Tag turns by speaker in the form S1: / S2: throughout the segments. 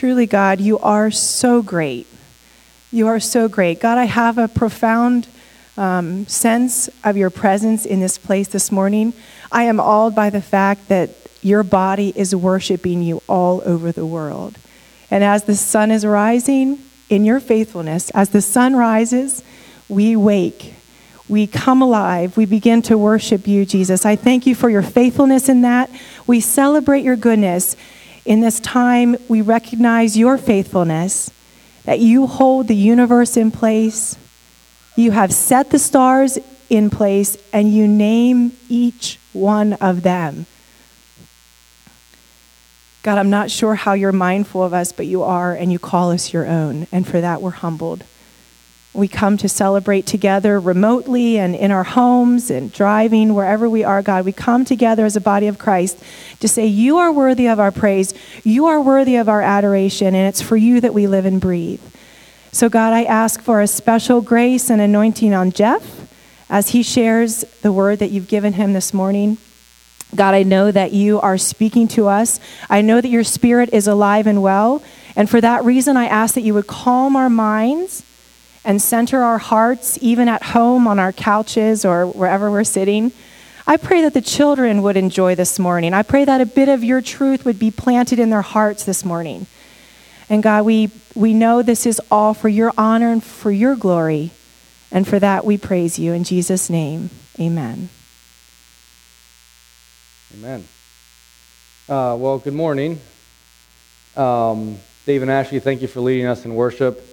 S1: truly, God, you are so great. You are so great. God, I have a profound um, sense of your presence in this place this morning. I am awed by the fact that your body is worshiping you all over the world. And as the sun is rising in your faithfulness, as the sun rises, we wake. We come alive. We begin to worship you, Jesus. I thank you for your faithfulness in that. We celebrate your goodness. In this time, we recognize your faithfulness, that you hold the universe in place. You have set the stars in place, and you name each one of them. God, I'm not sure how you're mindful of us, but you are, and you call us your own. And for that, we're humbled. We come to celebrate together remotely and in our homes and driving, wherever we are, God. We come together as a body of Christ to say, You are worthy of our praise. You are worthy of our adoration, and it's for you that we live and breathe. So, God, I ask for a special grace and anointing on Jeff as he shares the word that you've given him this morning. God, I know that you are speaking to us. I know that your spirit is alive and well. And for that reason, I ask that you would calm our minds and center our hearts, even at home on our couches or wherever we're sitting. I pray that the children would enjoy this morning. I pray that a bit of your truth would be planted in their hearts this morning. And God, we, we know this is all for your honor and for your glory. And for that, we praise you. In Jesus' name, amen.
S2: Amen. Uh, well, good morning. Um, Dave and Ashley, thank you for leading us in worship.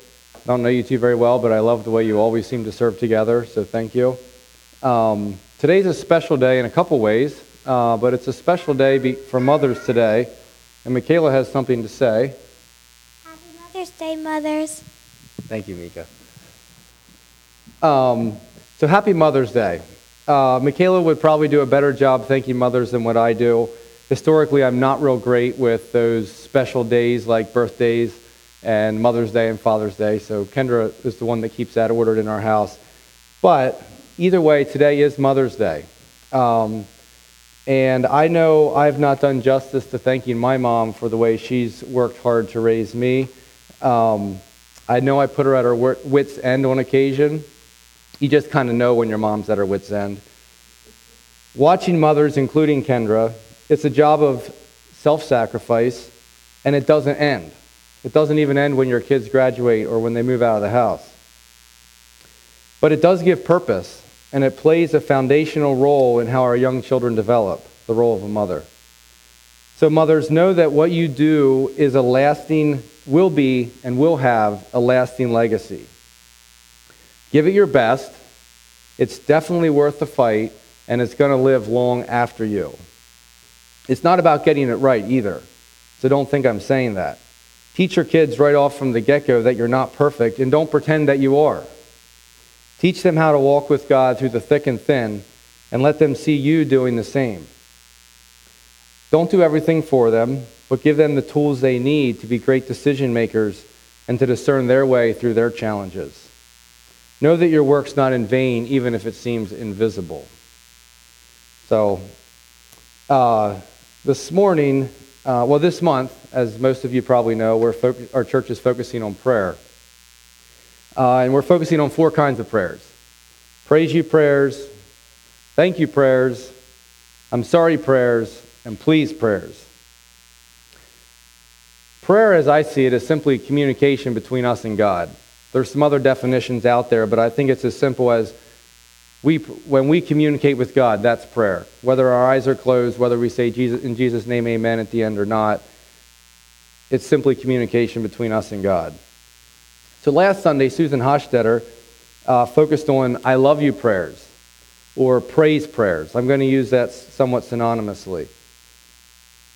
S2: I don't know you two very well, but I love the way you always seem to serve together, so thank you. Um, today's a special day in a couple ways, uh, but it's a special day be- for mothers today, and Michaela has something to say.
S3: Happy Mother's Day, mothers.
S2: Thank you, Mika. Um, so happy Mother's Day. Uh, Michaela would probably do a better job thanking mothers than what I do. Historically, I'm not real great with those special days like birthdays and Mother's Day and Father's Day. So Kendra is the one that keeps that ordered in our house. But either way, today is Mother's Day. Um, and I know I've not done justice to thanking my mom for the way she's worked hard to raise me. Um, I know I put her at her wit's end on occasion you just kind of know when your mom's at her wits' end. Watching mothers, including Kendra, it's a job of self sacrifice, and it doesn't end. It doesn't even end when your kids graduate or when they move out of the house. But it does give purpose, and it plays a foundational role in how our young children develop the role of a mother. So, mothers, know that what you do is a lasting, will be, and will have a lasting legacy. Give it your best. It's definitely worth the fight, and it's going to live long after you. It's not about getting it right either. So don't think I'm saying that. Teach your kids right off from the get go that you're not perfect, and don't pretend that you are. Teach them how to walk with God through the thick and thin, and let them see you doing the same. Don't do everything for them, but give them the tools they need to be great decision makers and to discern their way through their challenges. Know that your work's not in vain, even if it seems invisible. So, uh, this morning, uh, well, this month, as most of you probably know, we're fo- our church is focusing on prayer. Uh, and we're focusing on four kinds of prayers praise you prayers, thank you prayers, I'm sorry prayers, and please prayers. Prayer, as I see it, is simply communication between us and God. There's some other definitions out there, but I think it's as simple as we, when we communicate with God, that's prayer. Whether our eyes are closed, whether we say Jesus, in Jesus' name, amen at the end or not, it's simply communication between us and God. So last Sunday, Susan Hochstetter uh, focused on I love you prayers or praise prayers. I'm going to use that somewhat synonymously.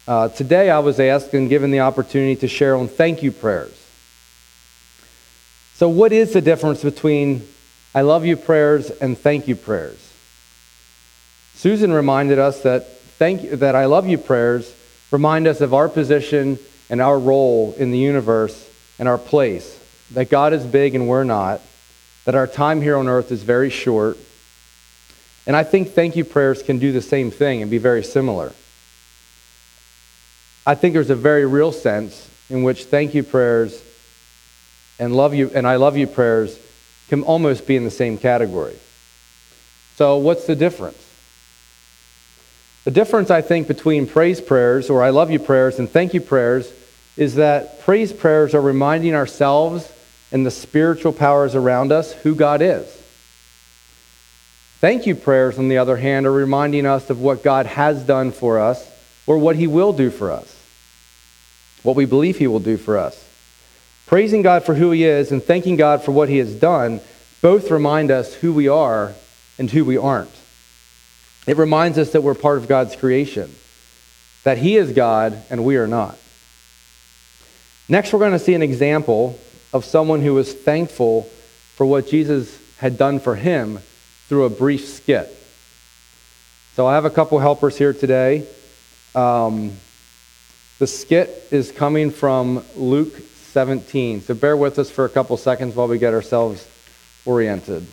S2: Uh, today, I was asked and given the opportunity to share on thank you prayers. So, what is the difference between I love you prayers and thank you prayers? Susan reminded us that thank you, that I love you prayers remind us of our position and our role in the universe and our place. That God is big and we're not. That our time here on earth is very short. And I think thank you prayers can do the same thing and be very similar. I think there's a very real sense in which thank you prayers and love you and I love you prayers can almost be in the same category. So what's the difference? The difference I think between praise prayers or I love you prayers and thank you prayers is that praise prayers are reminding ourselves and the spiritual powers around us who God is. Thank you prayers, on the other hand, are reminding us of what God has done for us or what he will do for us, what we believe he will do for us. Praising God for who he is and thanking God for what he has done both remind us who we are and who we aren't. It reminds us that we're part of God's creation, that he is God and we are not. Next, we're going to see an example of someone who was thankful for what Jesus had done for him through a brief skit. So I have a couple helpers here today. Um, the skit is coming from Luke 17. So bear with us for a couple seconds while we get ourselves oriented.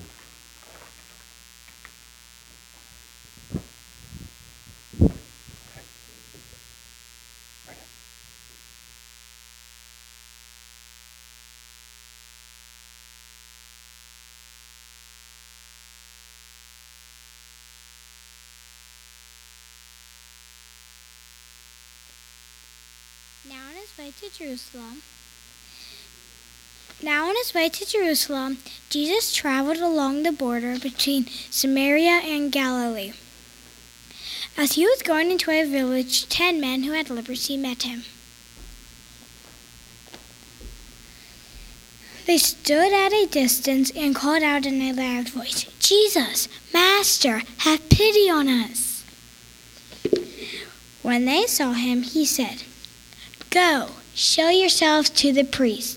S3: Now on his way to Jerusalem. Now, on his way to Jerusalem, Jesus traveled along the border between Samaria and Galilee. As he was going into a village, ten men who had leprosy met him. They stood at a distance and called out in a loud voice, Jesus, Master, have pity on us. When they saw him, he said, Go, show yourselves to the priests.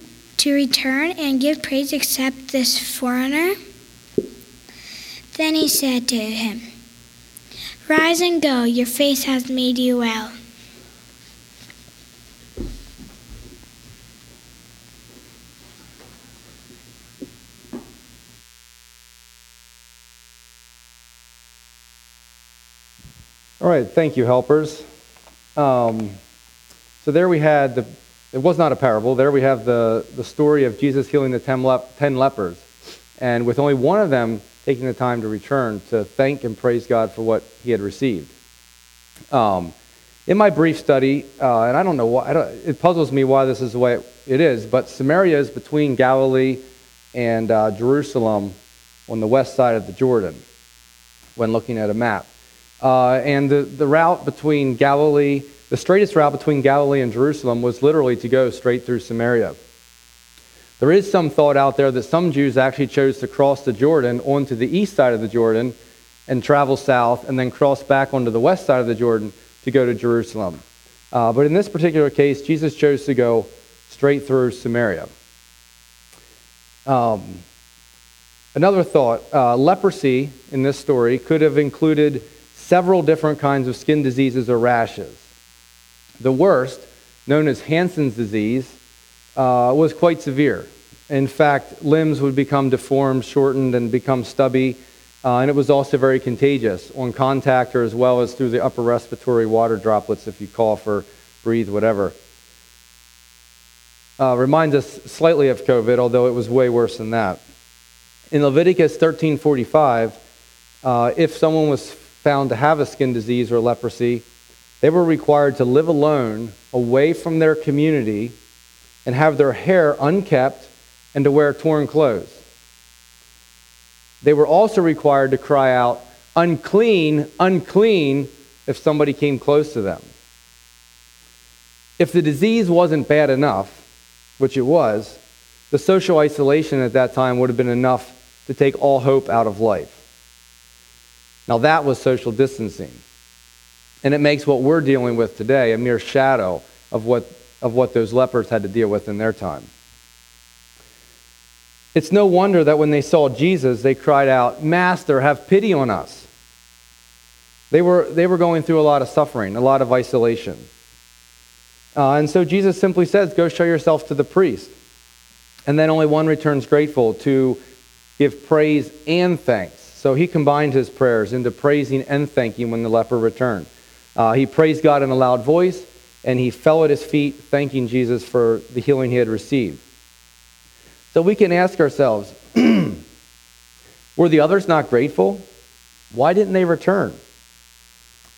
S3: to return and give praise except this foreigner? Then he said to him, Rise and go, your faith has made you well.
S2: All right, thank you, helpers. Um, so there we had the, it was not a parable. There we have the, the story of Jesus healing the ten, lep, ten lepers. And with only one of them taking the time to return to thank and praise God for what he had received. Um, in my brief study, uh, and I don't know why, don't, it puzzles me why this is the way it, it is, but Samaria is between Galilee and uh, Jerusalem on the west side of the Jordan when looking at a map. Uh, and the, the route between Galilee, the straightest route between Galilee and Jerusalem was literally to go straight through Samaria. There is some thought out there that some Jews actually chose to cross the Jordan onto the east side of the Jordan and travel south and then cross back onto the west side of the Jordan to go to Jerusalem. Uh, but in this particular case, Jesus chose to go straight through Samaria. Um, another thought uh, leprosy in this story could have included several different kinds of skin diseases or rashes. The worst, known as Hansen's disease, uh, was quite severe. In fact, limbs would become deformed, shortened, and become stubby, uh, and it was also very contagious on contact or as well as through the upper respiratory water droplets if you cough or breathe, whatever. Uh, reminds us slightly of COVID, although it was way worse than that. In Leviticus 13:45, uh, if someone was found to have a skin disease or leprosy, they were required to live alone away from their community and have their hair unkept and to wear torn clothes. They were also required to cry out, unclean, unclean, if somebody came close to them. If the disease wasn't bad enough, which it was, the social isolation at that time would have been enough to take all hope out of life. Now, that was social distancing. And it makes what we're dealing with today a mere shadow of what, of what those lepers had to deal with in their time. It's no wonder that when they saw Jesus, they cried out, Master, have pity on us. They were, they were going through a lot of suffering, a lot of isolation. Uh, and so Jesus simply says, Go show yourself to the priest. And then only one returns grateful to give praise and thanks. So he combined his prayers into praising and thanking when the leper returned. Uh, he praised God in a loud voice, and he fell at his feet, thanking Jesus for the healing he had received. So we can ask ourselves were the others not grateful? Why didn't they return?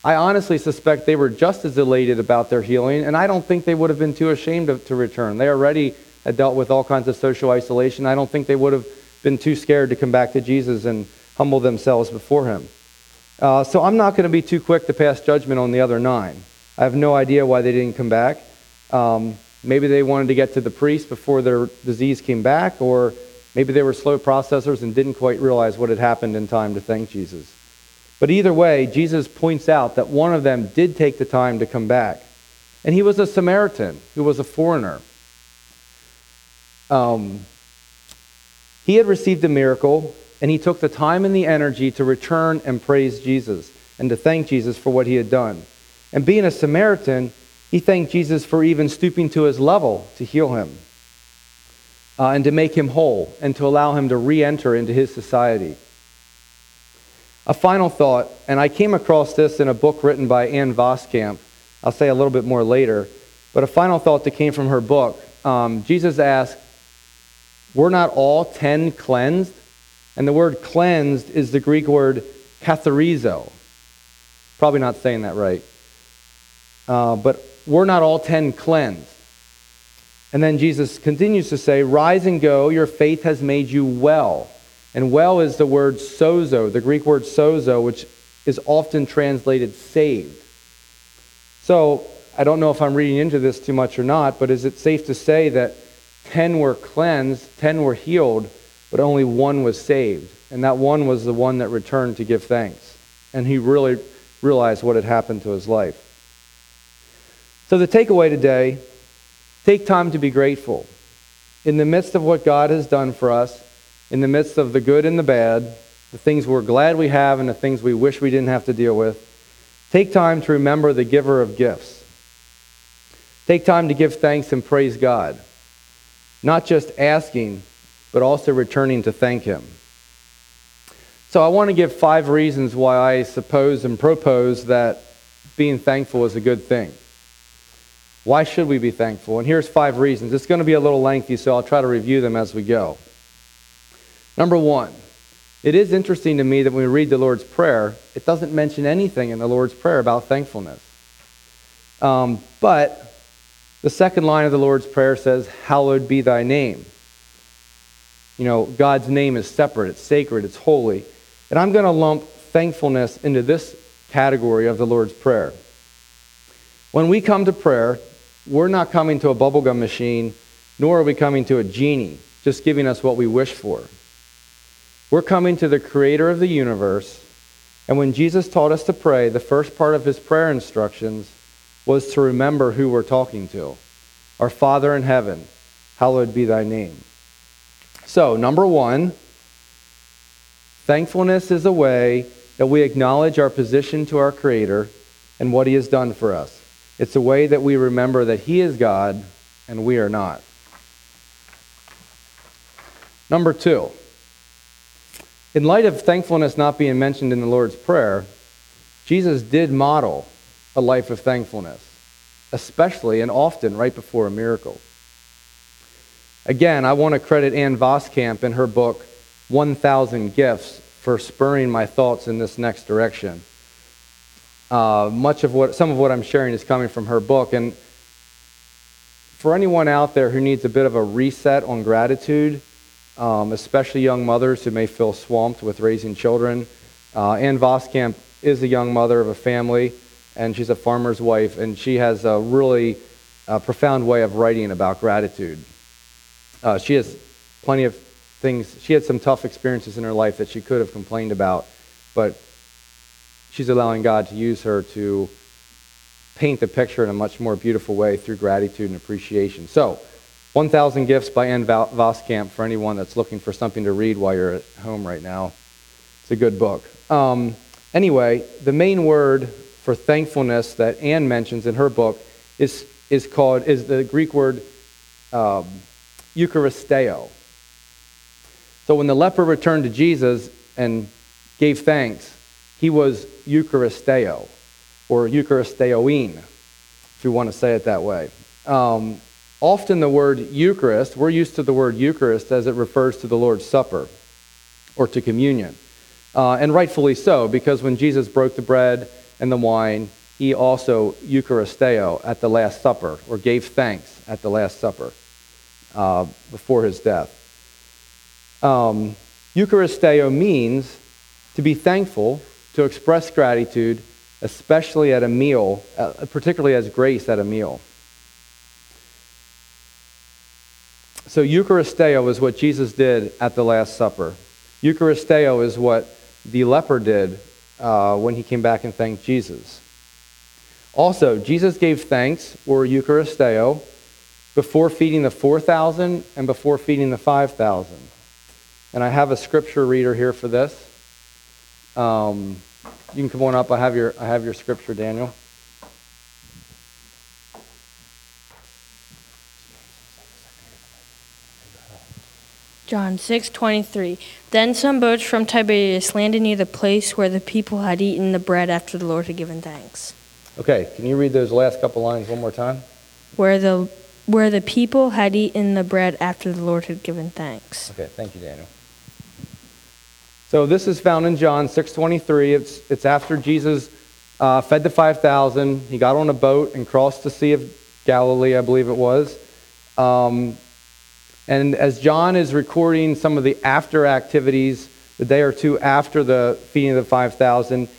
S2: I honestly suspect they were just as elated about their healing, and I don't think they would have been too ashamed to, to return. They already had dealt with all kinds of social isolation. I don't think they would have been too scared to come back to Jesus and humble themselves before him. Uh, so I'm not going to be too quick to pass judgment on the other nine. I have no idea why they didn't come back. Um, maybe they wanted to get to the priest before their disease came back, or maybe they were slow processors and didn't quite realize what had happened in time to thank Jesus. But either way, Jesus points out that one of them did take the time to come back. And he was a Samaritan who was a foreigner. Um, he had received a miracle, and he took the time and the energy to return and praise Jesus and to thank Jesus for what he had done. And being a Samaritan, he thanked Jesus for even stooping to his level to heal him uh, and to make him whole and to allow him to re enter into his society. A final thought, and I came across this in a book written by Ann Voskamp. I'll say a little bit more later. But a final thought that came from her book um, Jesus asked, Were not all ten cleansed? And the word cleansed is the Greek word katharizo. Probably not saying that right. Uh, but were not all ten cleansed? And then Jesus continues to say, Rise and go, your faith has made you well. And well is the word sozo, the Greek word sozo, which is often translated saved. So I don't know if I'm reading into this too much or not, but is it safe to say that 10 were cleansed, 10 were healed, but only one was saved? And that one was the one that returned to give thanks. And he really realized what had happened to his life. So the takeaway today take time to be grateful. In the midst of what God has done for us, in the midst of the good and the bad, the things we're glad we have and the things we wish we didn't have to deal with, take time to remember the giver of gifts. Take time to give thanks and praise God. Not just asking, but also returning to thank Him. So I want to give five reasons why I suppose and propose that being thankful is a good thing. Why should we be thankful? And here's five reasons. It's going to be a little lengthy, so I'll try to review them as we go. Number one, it is interesting to me that when we read the Lord's Prayer, it doesn't mention anything in the Lord's Prayer about thankfulness. Um, but the second line of the Lord's Prayer says, Hallowed be thy name. You know, God's name is separate, it's sacred, it's holy. And I'm going to lump thankfulness into this category of the Lord's Prayer. When we come to prayer, we're not coming to a bubblegum machine, nor are we coming to a genie, just giving us what we wish for. We're coming to the creator of the universe. And when Jesus taught us to pray, the first part of his prayer instructions was to remember who we're talking to. Our Father in heaven, hallowed be thy name. So, number one, thankfulness is a way that we acknowledge our position to our Creator and what He has done for us. It's a way that we remember that He is God and we are not. Number two, in light of thankfulness not being mentioned in the Lord's Prayer, Jesus did model a life of thankfulness, especially and often right before a miracle. Again, I want to credit Ann Voskamp in her book, 1,000 Gifts, for spurring my thoughts in this next direction. Uh, much of what, some of what I'm sharing is coming from her book. And for anyone out there who needs a bit of a reset on gratitude, um, especially young mothers who may feel swamped with raising children. Uh, Ann Voskamp is a young mother of a family, and she's a farmer's wife, and she has a really uh, profound way of writing about gratitude. Uh, she has plenty of things. She had some tough experiences in her life that she could have complained about, but she's allowing God to use her to paint the picture in a much more beautiful way through gratitude and appreciation. So, 1,000 Gifts by Ann Voskamp for anyone that's looking for something to read while you're at home right now. It's a good book. Um, anyway, the main word for thankfulness that Ann mentions in her book is, is called, is the Greek word um, Eucharisteo. So when the leper returned to Jesus and gave thanks, he was Eucharisteo, or Eucharisteoin, if you want to say it that way. Um, often the word Eucharist, we're used to the word Eucharist as it refers to the Lord's Supper or to communion. Uh, and rightfully so, because when Jesus broke the bread and the wine, he also Eucharisteo at the Last Supper, or gave thanks at the Last Supper uh, before his death. Um, Eucharisteo means to be thankful, to express gratitude, especially at a meal, uh, particularly as grace at a meal. So, Eucharisteo is what Jesus did at the Last Supper. Eucharisteo is what the leper did uh, when he came back and thanked Jesus. Also, Jesus gave thanks, or Eucharisteo, before feeding the 4,000 and before feeding the 5,000. And I have a scripture reader here for this. Um, you can come on up. I have your, I have your scripture, Daniel.
S4: John 6:23 Then some boats from Tiberias landed near the place where the people had eaten the bread after the Lord had given thanks.
S2: Okay, can you read those last couple lines one more time?
S4: Where the where the people had eaten the bread after the Lord had given thanks.
S2: Okay, thank you, Daniel. So this is found in John 6:23. It's it's after Jesus uh, fed the 5,000. He got on a boat and crossed the Sea of Galilee, I believe it was. Um, and as John is recording some of the after activities, the day or two after the feeding of the 5,000,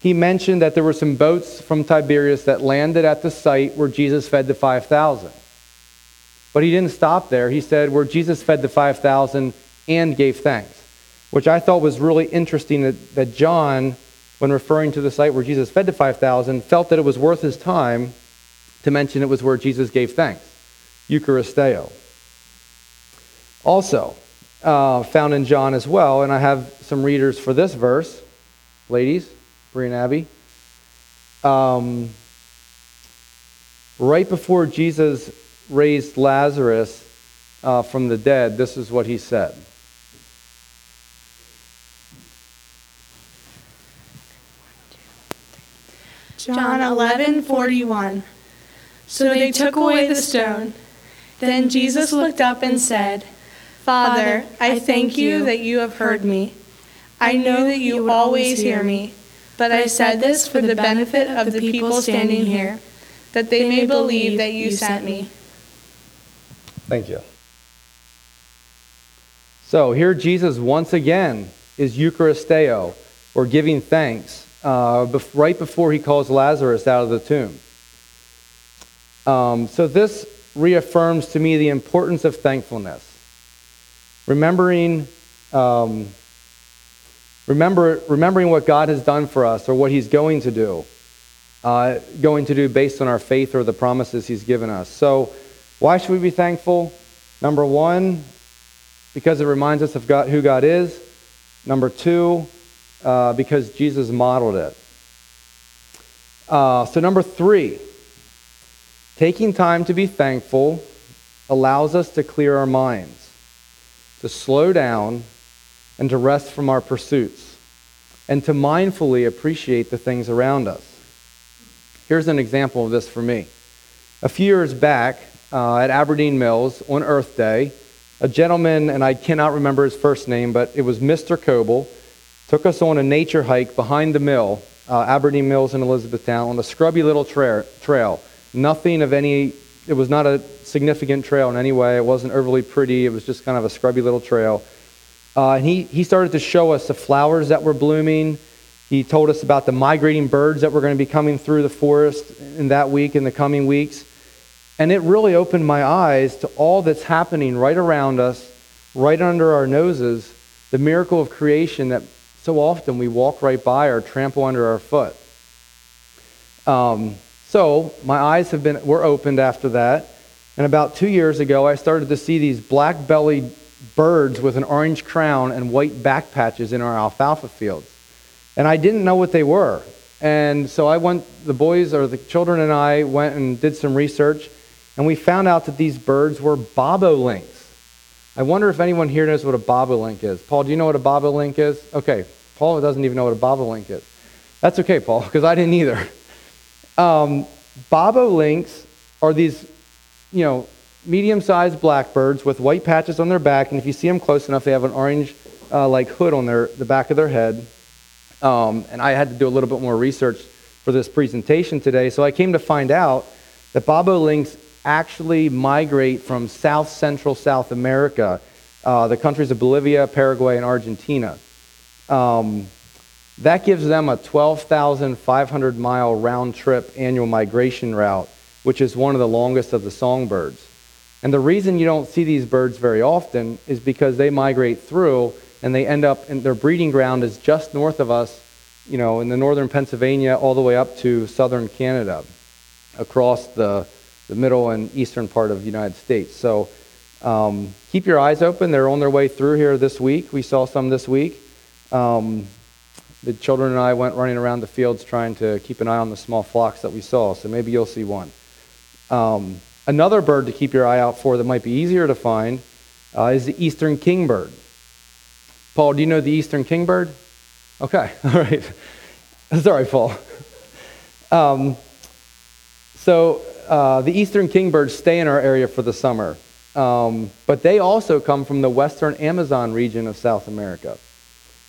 S2: he mentioned that there were some boats from Tiberias that landed at the site where Jesus fed the 5,000. But he didn't stop there. He said, where Jesus fed the 5,000 and gave thanks, which I thought was really interesting that, that John, when referring to the site where Jesus fed the 5,000, felt that it was worth his time to mention it was where Jesus gave thanks, Eucharisteo. Also, uh, found in John as well, and I have some readers for this verse, ladies, Bree and Abby. Um, right before Jesus raised Lazarus uh, from the dead, this is what he said.
S5: John 11:41 So they took away the stone. Then Jesus looked up and said, Father, I thank you that you have heard me. I know that you always hear me, but I said this for the benefit of the people standing here, that they may believe that you sent me.
S2: Thank you. So here Jesus once again is Eucharisteo, or giving thanks, uh, right before he calls Lazarus out of the tomb. Um, so this reaffirms to me the importance of thankfulness. Remembering, um, remember, remembering what God has done for us or what he's going to do. Uh, going to do based on our faith or the promises he's given us. So, why should we be thankful? Number one, because it reminds us of God, who God is. Number two, uh, because Jesus modeled it. Uh, so, number three, taking time to be thankful allows us to clear our minds to slow down and to rest from our pursuits and to mindfully appreciate the things around us. Here's an example of this for me. A few years back uh, at Aberdeen Mills on Earth Day, a gentleman, and I cannot remember his first name, but it was Mr. Coble, took us on a nature hike behind the mill, uh, Aberdeen Mills in Elizabethtown, on a scrubby little tra- trail. Nothing of any, it was not a significant trail in any way. It wasn't overly pretty. It was just kind of a scrubby little trail. Uh, and he, he started to show us the flowers that were blooming. He told us about the migrating birds that were going to be coming through the forest in that week, in the coming weeks. And it really opened my eyes to all that's happening right around us, right under our noses, the miracle of creation that so often we walk right by or trample under our foot. Um, so my eyes have been were opened after that, and about two years ago, I started to see these black-bellied birds with an orange crown and white back patches in our alfalfa fields, and I didn't know what they were. And so I went, the boys or the children and I went and did some research, and we found out that these birds were bobolinks. I wonder if anyone here knows what a bobolink is. Paul, do you know what a bobolink is? Okay, Paul doesn't even know what a bobolink is. That's okay, Paul, because I didn't either. Um, bobolinks are these, you know, medium-sized blackbirds with white patches on their back, and if you see them close enough, they have an orange, uh, hood on their the back of their head. Um, and I had to do a little bit more research for this presentation today, so I came to find out that bobolinks actually migrate from South Central South America, uh, the countries of Bolivia, Paraguay, and Argentina. Um, that gives them a 12,500 mile round trip annual migration route, which is one of the longest of the songbirds. And the reason you don't see these birds very often is because they migrate through and they end up in their breeding ground is just north of us, you know, in the northern Pennsylvania all the way up to southern Canada, across the, the middle and eastern part of the United States. So um, keep your eyes open. They're on their way through here this week. We saw some this week. Um, the children and I went running around the fields trying to keep an eye on the small flocks that we saw, so maybe you'll see one. Um, another bird to keep your eye out for that might be easier to find uh, is the eastern kingbird. Paul, do you know the eastern kingbird? Okay, all right. Sorry, Paul. Um, so uh, the eastern kingbirds stay in our area for the summer, um, but they also come from the western Amazon region of South America.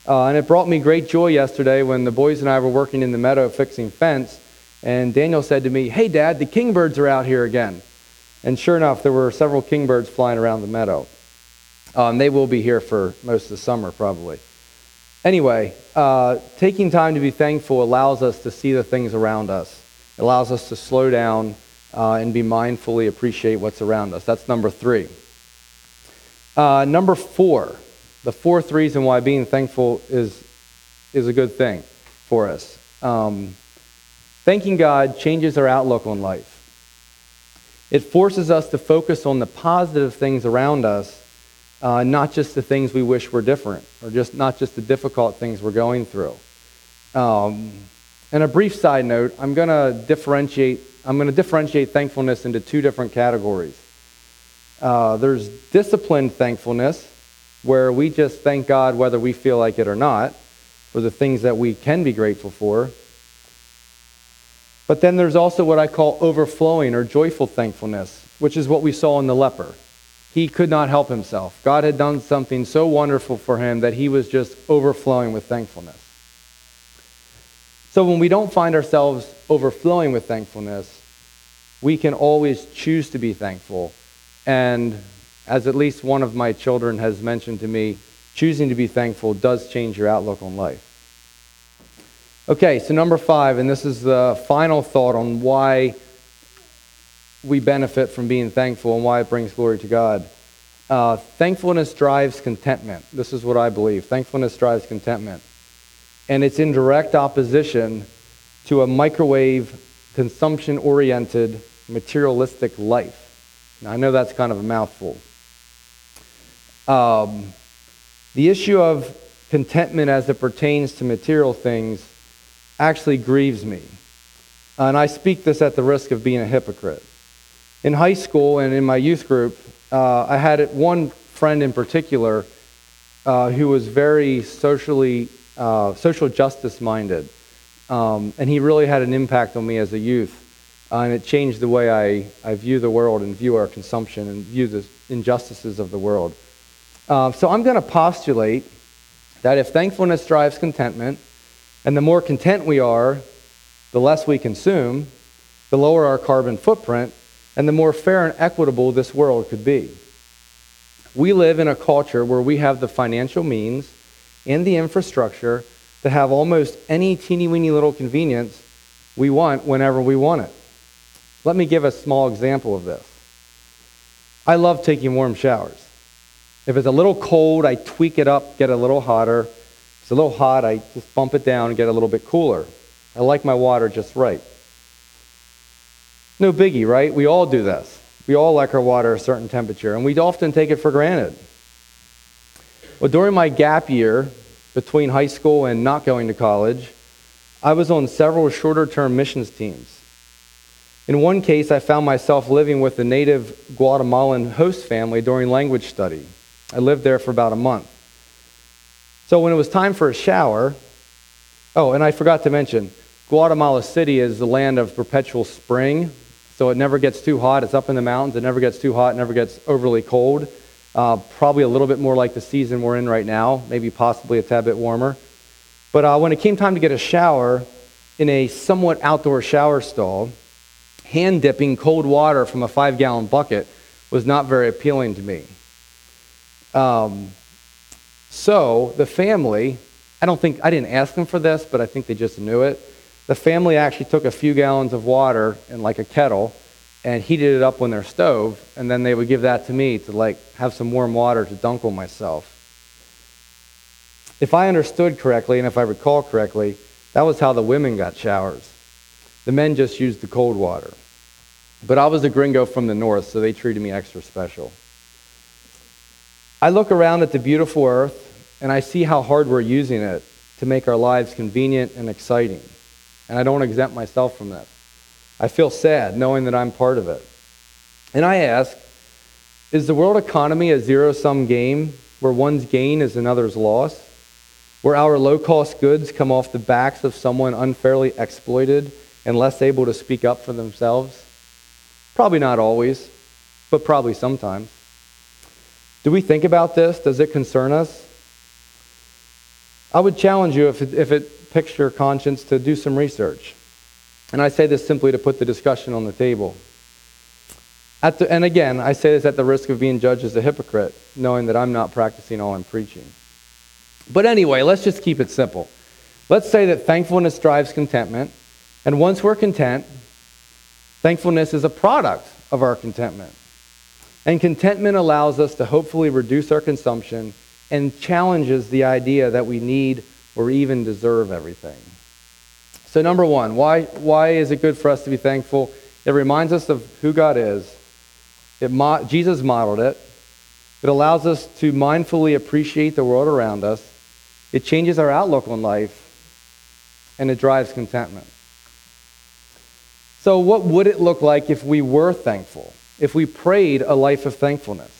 S2: Uh, and it brought me great joy yesterday when the boys and I were working in the meadow fixing fence, and Daniel said to me, Hey, Dad, the kingbirds are out here again. And sure enough, there were several kingbirds flying around the meadow. Um, they will be here for most of the summer, probably. Anyway, uh, taking time to be thankful allows us to see the things around us. It allows us to slow down uh, and be mindfully appreciate what's around us. That's number three. Uh, number four, the fourth reason why being thankful is, is a good thing for us. Um, thanking God changes our outlook on life. It forces us to focus on the positive things around us, uh, not just the things we wish were different, or just not just the difficult things we're going through. Um, and a brief side note, I'm going to differentiate. I'm going to differentiate thankfulness into two different categories. Uh, there's disciplined thankfulness, where we just thank God whether we feel like it or not for the things that we can be grateful for. But then there's also what I call overflowing or joyful thankfulness, which is what we saw in the leper. He could not help himself. God had done something so wonderful for him that he was just overflowing with thankfulness. So when we don't find ourselves overflowing with thankfulness, we can always choose to be thankful and as at least one of my children has mentioned to me, choosing to be thankful does change your outlook on life. Okay, so number five, and this is the final thought on why we benefit from being thankful and why it brings glory to God. Uh, thankfulness drives contentment. This is what I believe. Thankfulness drives contentment. And it's in direct opposition to a microwave, consumption oriented, materialistic life. Now, I know that's kind of a mouthful. Um, the issue of contentment as it pertains to material things actually grieves me. And I speak this at the risk of being a hypocrite. In high school and in my youth group, uh, I had one friend in particular uh, who was very socially, uh, social justice minded. Um, and he really had an impact on me as a youth. Uh, and it changed the way I, I view the world and view our consumption and view the injustices of the world. Uh, so I'm going to postulate that if thankfulness drives contentment, and the more content we are, the less we consume, the lower our carbon footprint, and the more fair and equitable this world could be. We live in a culture where we have the financial means and the infrastructure to have almost any teeny weeny little convenience we want whenever we want it. Let me give a small example of this. I love taking warm showers. If it's a little cold, I tweak it up, get a little hotter. If it's a little hot. I just bump it down and get a little bit cooler. I like my water just right. No biggie, right? We all do this. We all like our water a certain temperature, and we often take it for granted. Well, during my gap year between high school and not going to college, I was on several shorter term missions teams. In one case, I found myself living with a native Guatemalan host family during language study. I lived there for about a month. So when it was time for a shower, oh, and I forgot to mention, Guatemala City is the land of perpetual spring, so it never gets too hot. It's up in the mountains. It never gets too hot. It never gets overly cold. Uh, probably a little bit more like the season we're in right now, maybe possibly a tad bit warmer. But uh, when it came time to get a shower in a somewhat outdoor shower stall, hand dipping cold water from a five gallon bucket was not very appealing to me. Um, so the family, I don't think, I didn't ask them for this, but I think they just knew it. The family actually took a few gallons of water in like a kettle and heated it up on their stove, and then they would give that to me to like have some warm water to dunk on myself. If I understood correctly, and if I recall correctly, that was how the women got showers. The men just used the cold water. But I was a gringo from the north, so they treated me extra special. I look around at the beautiful earth and I see how hard we're using it to make our lives convenient and exciting. And I don't exempt myself from that. I feel sad knowing that I'm part of it. And I ask, is the world economy a zero sum game where one's gain is another's loss? Where our low cost goods come off the backs of someone unfairly exploited and less able to speak up for themselves? Probably not always, but probably sometimes. Do we think about this? Does it concern us? I would challenge you, if it, if it picks your conscience, to do some research. And I say this simply to put the discussion on the table. The, and again, I say this at the risk of being judged as a hypocrite, knowing that I'm not practicing all I'm preaching. But anyway, let's just keep it simple. Let's say that thankfulness drives contentment, and once we're content, thankfulness is a product of our contentment. And contentment allows us to hopefully reduce our consumption and challenges the idea that we need or even deserve everything. So, number one, why, why is it good for us to be thankful? It reminds us of who God is. It mo- Jesus modeled it. It allows us to mindfully appreciate the world around us. It changes our outlook on life. And it drives contentment. So, what would it look like if we were thankful? If we prayed a life of thankfulness?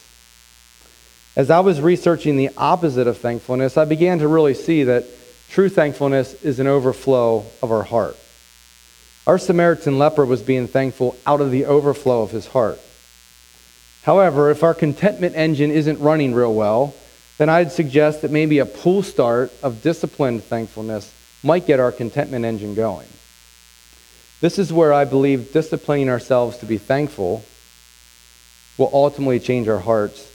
S2: As I was researching the opposite of thankfulness, I began to really see that True thankfulness is an overflow of our heart. Our Samaritan leper was being thankful out of the overflow of his heart. However, if our contentment engine isn't running real well, then I'd suggest that maybe a pull start of disciplined thankfulness might get our contentment engine going. This is where I believe disciplining ourselves to be thankful will ultimately change our hearts,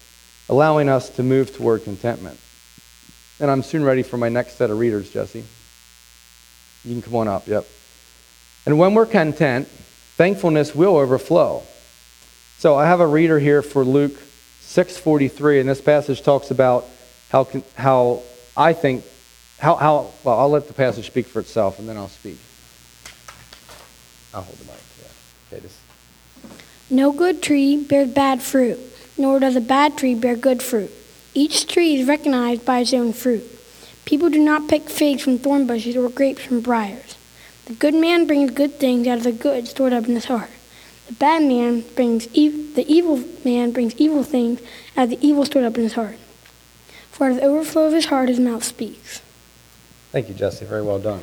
S2: allowing us to move toward contentment. And I'm soon ready for my next set of readers, Jesse. You can come on up, yep. And when we're content, thankfulness will overflow. So I have a reader here for Luke 6:43, and this passage talks about how, how I think, how, how, well, I'll let the passage speak for itself, and then I'll speak. I'll hold the mic, yeah. Okay, this.
S6: No good tree bears bad fruit, nor does a bad tree bear good fruit. Each tree is recognized by its own fruit. People do not pick figs from thorn bushes or grapes from briars. The good man brings good things out of the good stored up in his heart. The bad man brings ev- the evil man brings evil things out of the evil stored up in his heart. For out of the overflow of his heart his mouth speaks.
S2: Thank you, Jesse. Very well done.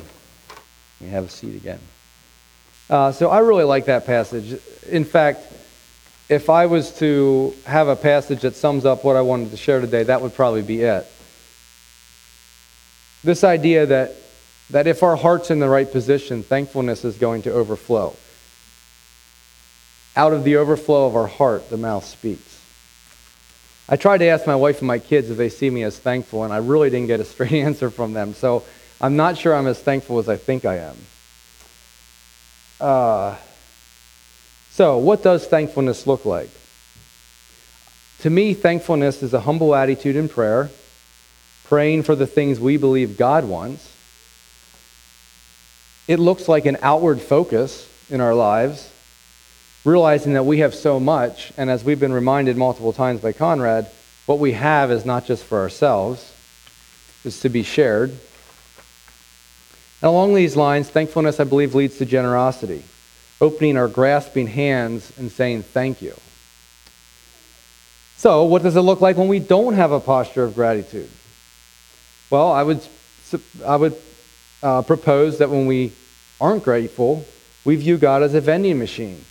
S2: You have a seat again. Uh, so I really like that passage. In fact, if I was to have a passage that sums up what I wanted to share today, that would probably be it. This idea that, that if our heart's in the right position, thankfulness is going to overflow. Out of the overflow of our heart, the mouth speaks. I tried to ask my wife and my kids if they see me as thankful, and I really didn't get a straight answer from them. So I'm not sure I'm as thankful as I think I am. Uh, so, what does thankfulness look like? To me, thankfulness is a humble attitude in prayer, praying for the things we believe God wants. It looks like an outward focus in our lives, realizing that we have so much, and as we've been reminded multiple times by Conrad, what we have is not just for ourselves, it's to be shared. And along these lines, thankfulness, I believe, leads to generosity, opening our grasping hands and saying thank you. So, what does it look like when we don't have a posture of gratitude? Well, I would, I would uh, propose that when we aren't grateful, we view God as a vending machine.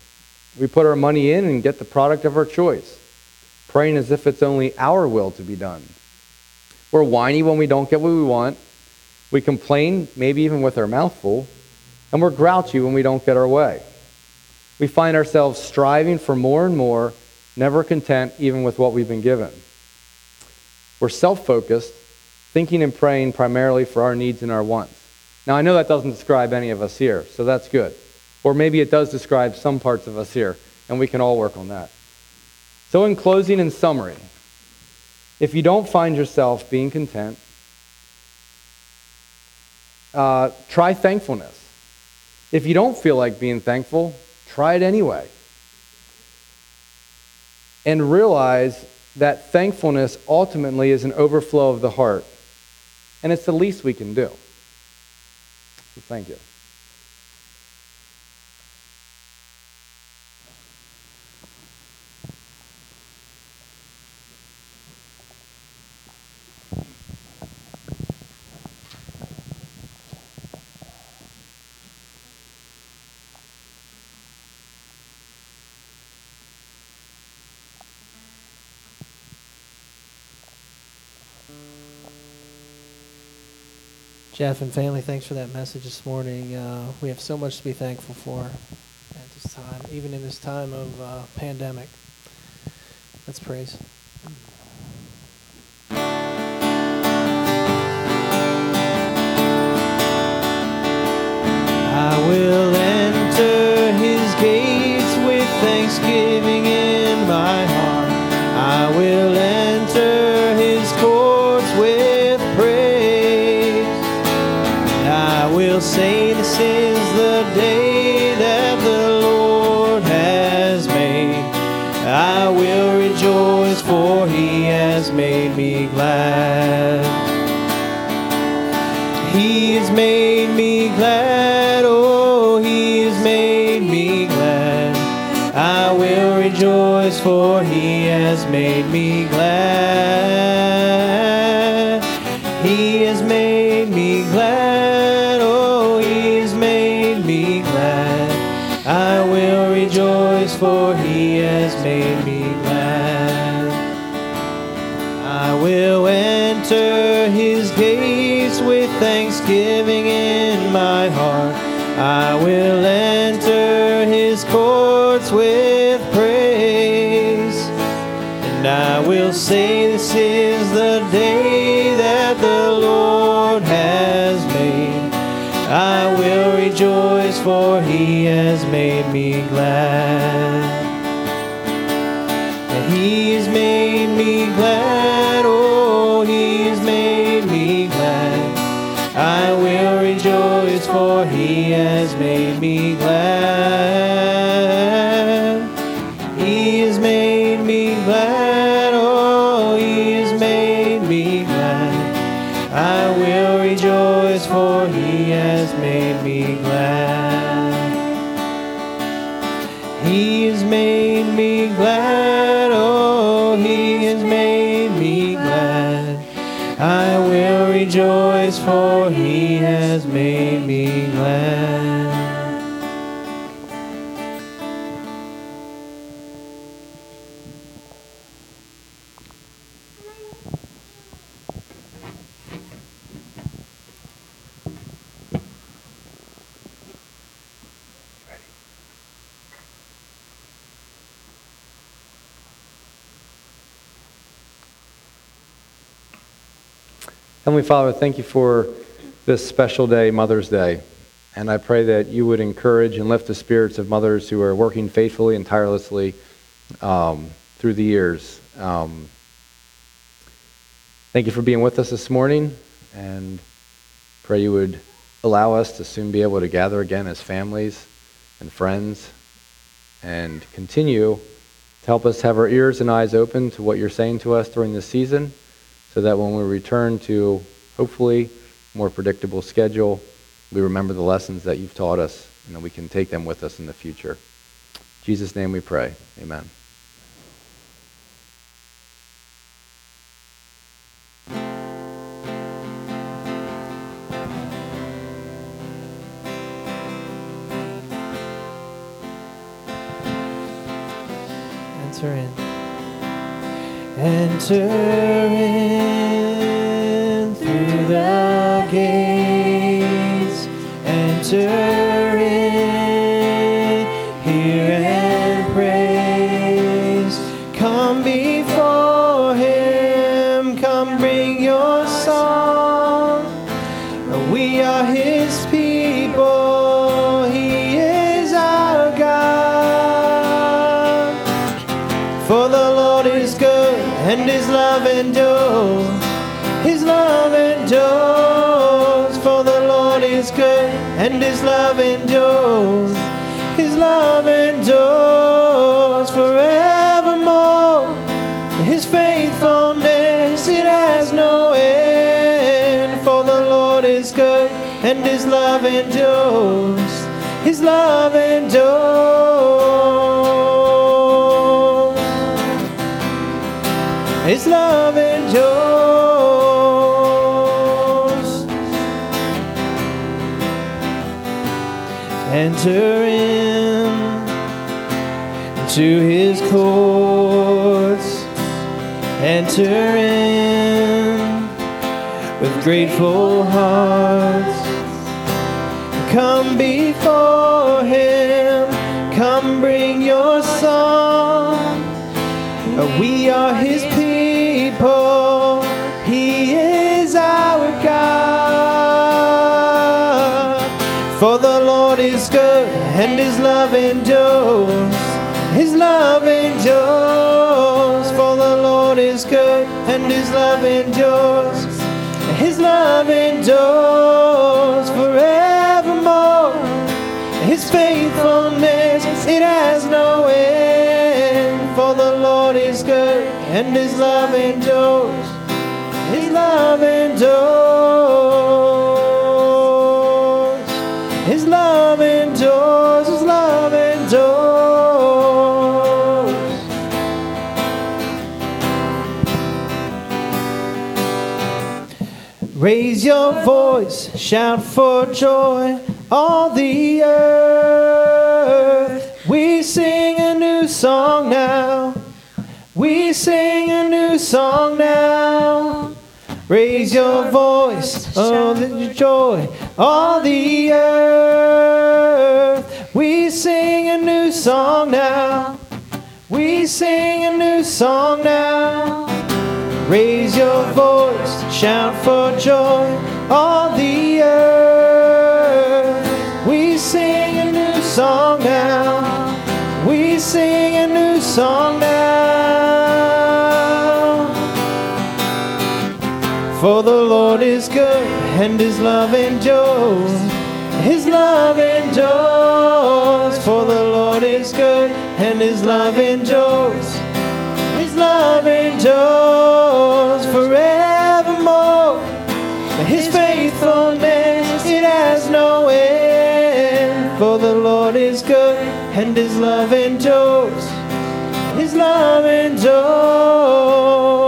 S2: We put our money in and get the product of our choice, praying as if it's only our will to be done. We're whiny when we don't get what we want. We complain, maybe even with our mouth full, and we're grouchy when we don't get our way. We find ourselves striving for more and more, never content even with what we've been given. We're self focused, thinking and praying primarily for our needs and our wants. Now, I know that doesn't describe any of us here, so that's good. Or maybe it does describe some parts of us here, and we can all work on that. So, in closing and summary, if you don't find yourself being content, uh, try thankfulness. If you don't feel like being thankful, try it anyway. And realize that thankfulness ultimately is an overflow of the heart. And it's the least we can do. Thank you.
S7: Jeff and family, thanks for that message this morning. Uh, we have so much to be thankful for at this time, even in this time of uh, pandemic. Let's praise. For he has made me And I will say, This is the day that the Lord has made. I will rejoice, for he has made me glad. And he's made me glad,
S2: Heavenly Father, thank you for this special day, Mother's Day. And I pray that you would encourage and lift the spirits of mothers who are working faithfully and tirelessly um, through the years. Um, Thank you for being with us this morning, and pray you would allow us to soon be able to gather again as families and friends and continue to help us have our ears and eyes open to what you're saying to us during this season so that when we return to hopefully more predictable schedule, we remember the lessons that you've taught us and that we can take them with us in the future. In Jesus' name we pray. Amen.
S7: Enter in. Enter and his love endures. His love endures. His love endures. Enter in to his courts. Enter in with grateful hearts. Your song. We are his people. He is our God. For the Lord is good and his love endures. His love endures. For the Lord is good and his love endures. His love endures forevermore. His faithfulness, it has no end. For the Lord is good and his love endures. His love endures. His love endures. His love endures. Raise your voice, shout for joy, all the earth. We sing a new song now. We sing a new song now. Raise your voice, oh the joy, all the earth. We sing a new song now. We sing a new song now. Raise your voice, shout for joy, all the earth. Song now. We sing a new song now. For the Lord is good and his love endures. His love endures. For the Lord is good and his love endures. His love endures forevermore. and his love endures, his love endures.